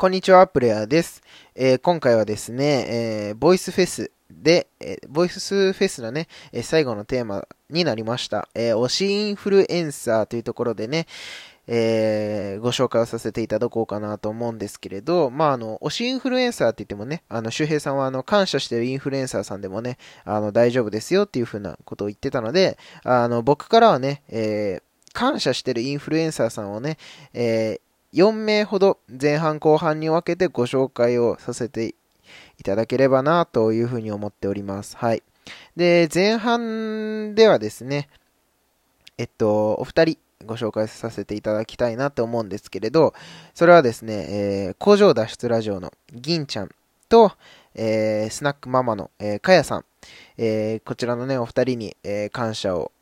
こんにちは、プレイヤーです。えー、今回はですね、えー、ボイスフェスで、えー、ボイスフェスのね、え最後のテーマになりました。え推しインフルエンサーというところでね、えご紹介をさせていただこうかなと思うんですけれど、まあ、あの、推しインフルエンサーって言ってもね、あの、周平さんはあの、感謝してるインフルエンサーさんでもね、あの、大丈夫ですよっていう風なことを言ってたので、あの、僕からはね、え感謝してるインフルエンサーさんをね、えー4名ほど前半後半に分けてご紹介をさせていただければなというふうに思っております。はい。で、前半ではですね、えっと、お二人ご紹介させていただきたいなと思うんですけれど、それはですね、えー、工場脱出ラジオの銀ちゃんと、えー、スナックママの、えー、かやさん、えー、こちらのね、お二人に、えー、感謝を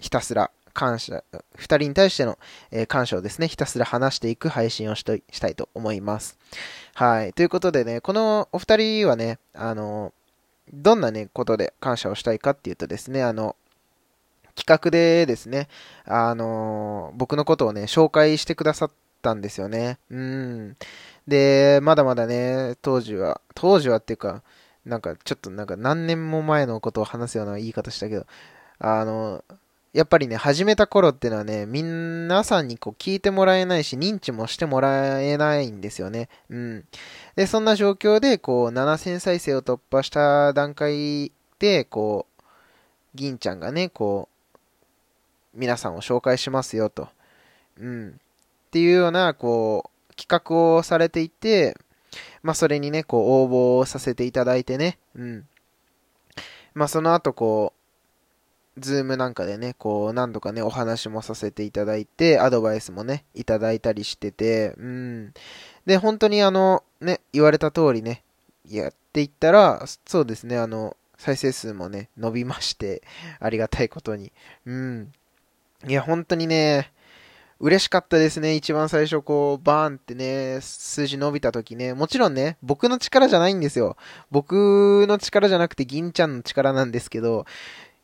ひたすら感謝、二人に対しての、え、感謝をですね、ひたすら話していく配信をしとしたいと思います。はい。ということでね、このお二人はね、あの、どんなね、ことで感謝をしたいかっていうとですね、あの、企画でですね、あの、僕のことをね、紹介してくださったんですよね。うん。で、まだまだね、当時は、当時はっていうか、なんかちょっとなんか何年も前のことを話すような言い方したけど、あの、やっぱりね、始めた頃っていうのはね、皆さんにこう聞いてもらえないし、認知もしてもらえないんですよね。うん。で、そんな状況で、こう、7000再生を突破した段階で、こう、銀ちゃんがね、こう、皆さんを紹介しますよと。うん。っていうような、こう、企画をされていて、まあ、それにね、こう、応募をさせていただいてね、うん。まあ、その後、こう、ズームなんかでね、こう、何度かね、お話もさせていただいて、アドバイスもね、いただいたりしてて、うん。で、本当にあの、ね、言われた通りね、やっていったら、そうですね、あの、再生数もね、伸びまして、ありがたいことに。うん。いや、本当にね、嬉しかったですね。一番最初、こう、バーンってね、数字伸びた時ね。もちろんね、僕の力じゃないんですよ。僕の力じゃなくて、銀ちゃんの力なんですけど、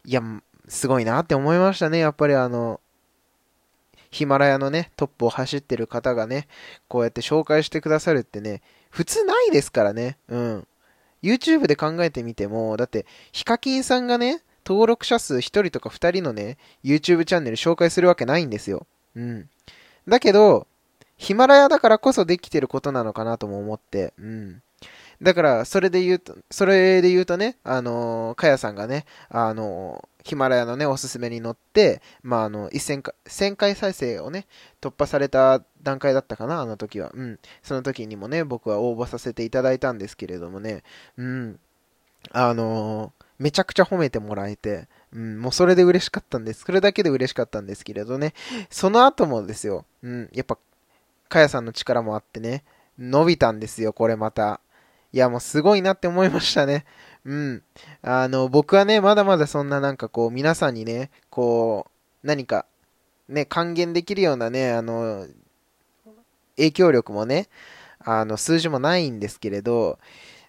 いや、すごいなって思いましたね。やっぱりあの、ヒマラヤのね、トップを走ってる方がね、こうやって紹介してくださるってね、普通ないですからね。うん。YouTube で考えてみても、だって、ヒカキンさんがね、登録者数1人とか2人のね、YouTube チャンネル紹介するわけないんですよ。うん。だけど、ヒマラヤだからこそできてることなのかなとも思って、うん。だから、それで言うと、それで言うとね、あのー、かやさんがね、あのー、ヒマラヤのね、おすすめに乗って、まあ、あの、1000回、1000回再生をね、突破された段階だったかな、あの時は。うん。その時にもね、僕は応募させていただいたんですけれどもね、うん。あのー、めちゃくちゃ褒めてもらえて、うん、もうそれで嬉しかったんです。それだけで嬉しかったんですけれどね、その後もですよ、うん、やっぱ、かやさんの力もあってね、伸びたんですよ、これまた。いや、もうすごいなって思いましたね。うん。あの、僕はね、まだまだそんななんかこう、皆さんにね、こう、何か、ね、還元できるようなね、あの、影響力もね、あの、数字もないんですけれど、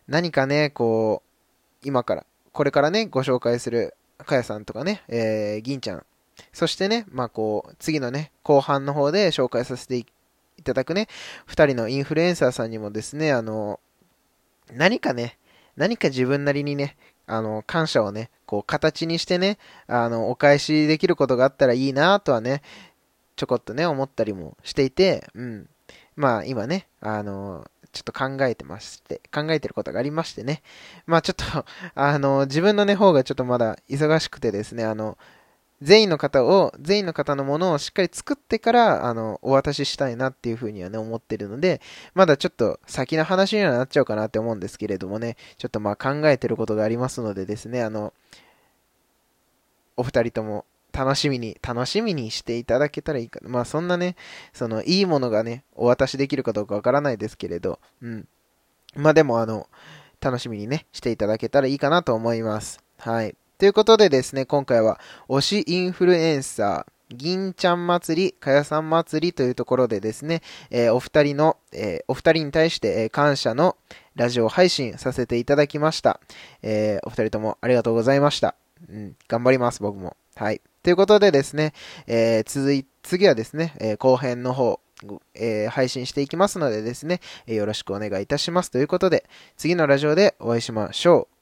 何かね、こう、今から、これからね、ご紹介する、かやさんとかね、えー、銀ちゃん、そしてね、まあこう、次のね、後半の方で紹介させていただくね、二人のインフルエンサーさんにもですね、あの、何かね、何か自分なりにね、あの、感謝をね、こう、形にしてね、あの、お返しできることがあったらいいなとはね、ちょこっとね、思ったりもしていて、うん。まあ、今ね、あの、ちょっと考えてまして、考えてることがありましてね。まあちょっと、あの、自分のね、方がちょっとまだ忙しくてですね、あの、全員の方を、全員の方のものをしっかり作ってから、あの、お渡ししたいなっていうふうにはね、思ってるので、まだちょっと先の話にはなっちゃうかなって思うんですけれどもね、ちょっとまあ考えてることがありますのでですね、あの、お二人とも楽しみに、楽しみにしていただけたらいいかな。まあそんなね、その、いいものがね、お渡しできるかどうかわからないですけれど、うん。まあでもあの、楽しみにね、していただけたらいいかなと思います。はい。ということでですね、今回は推しインフルエンサー、銀ちゃん祭り、かやさん祭りというところでですね、えー、お二人の、えー、お二人に対して、え、感謝のラジオ配信させていただきました。えお二人ともありがとうございました。うん、頑張ります、僕も。はい。ということでですね、え続い、次はですね、え後編の方、え、配信していきますのでですね、えよろしくお願いいたします。ということで、次のラジオでお会いしましょう。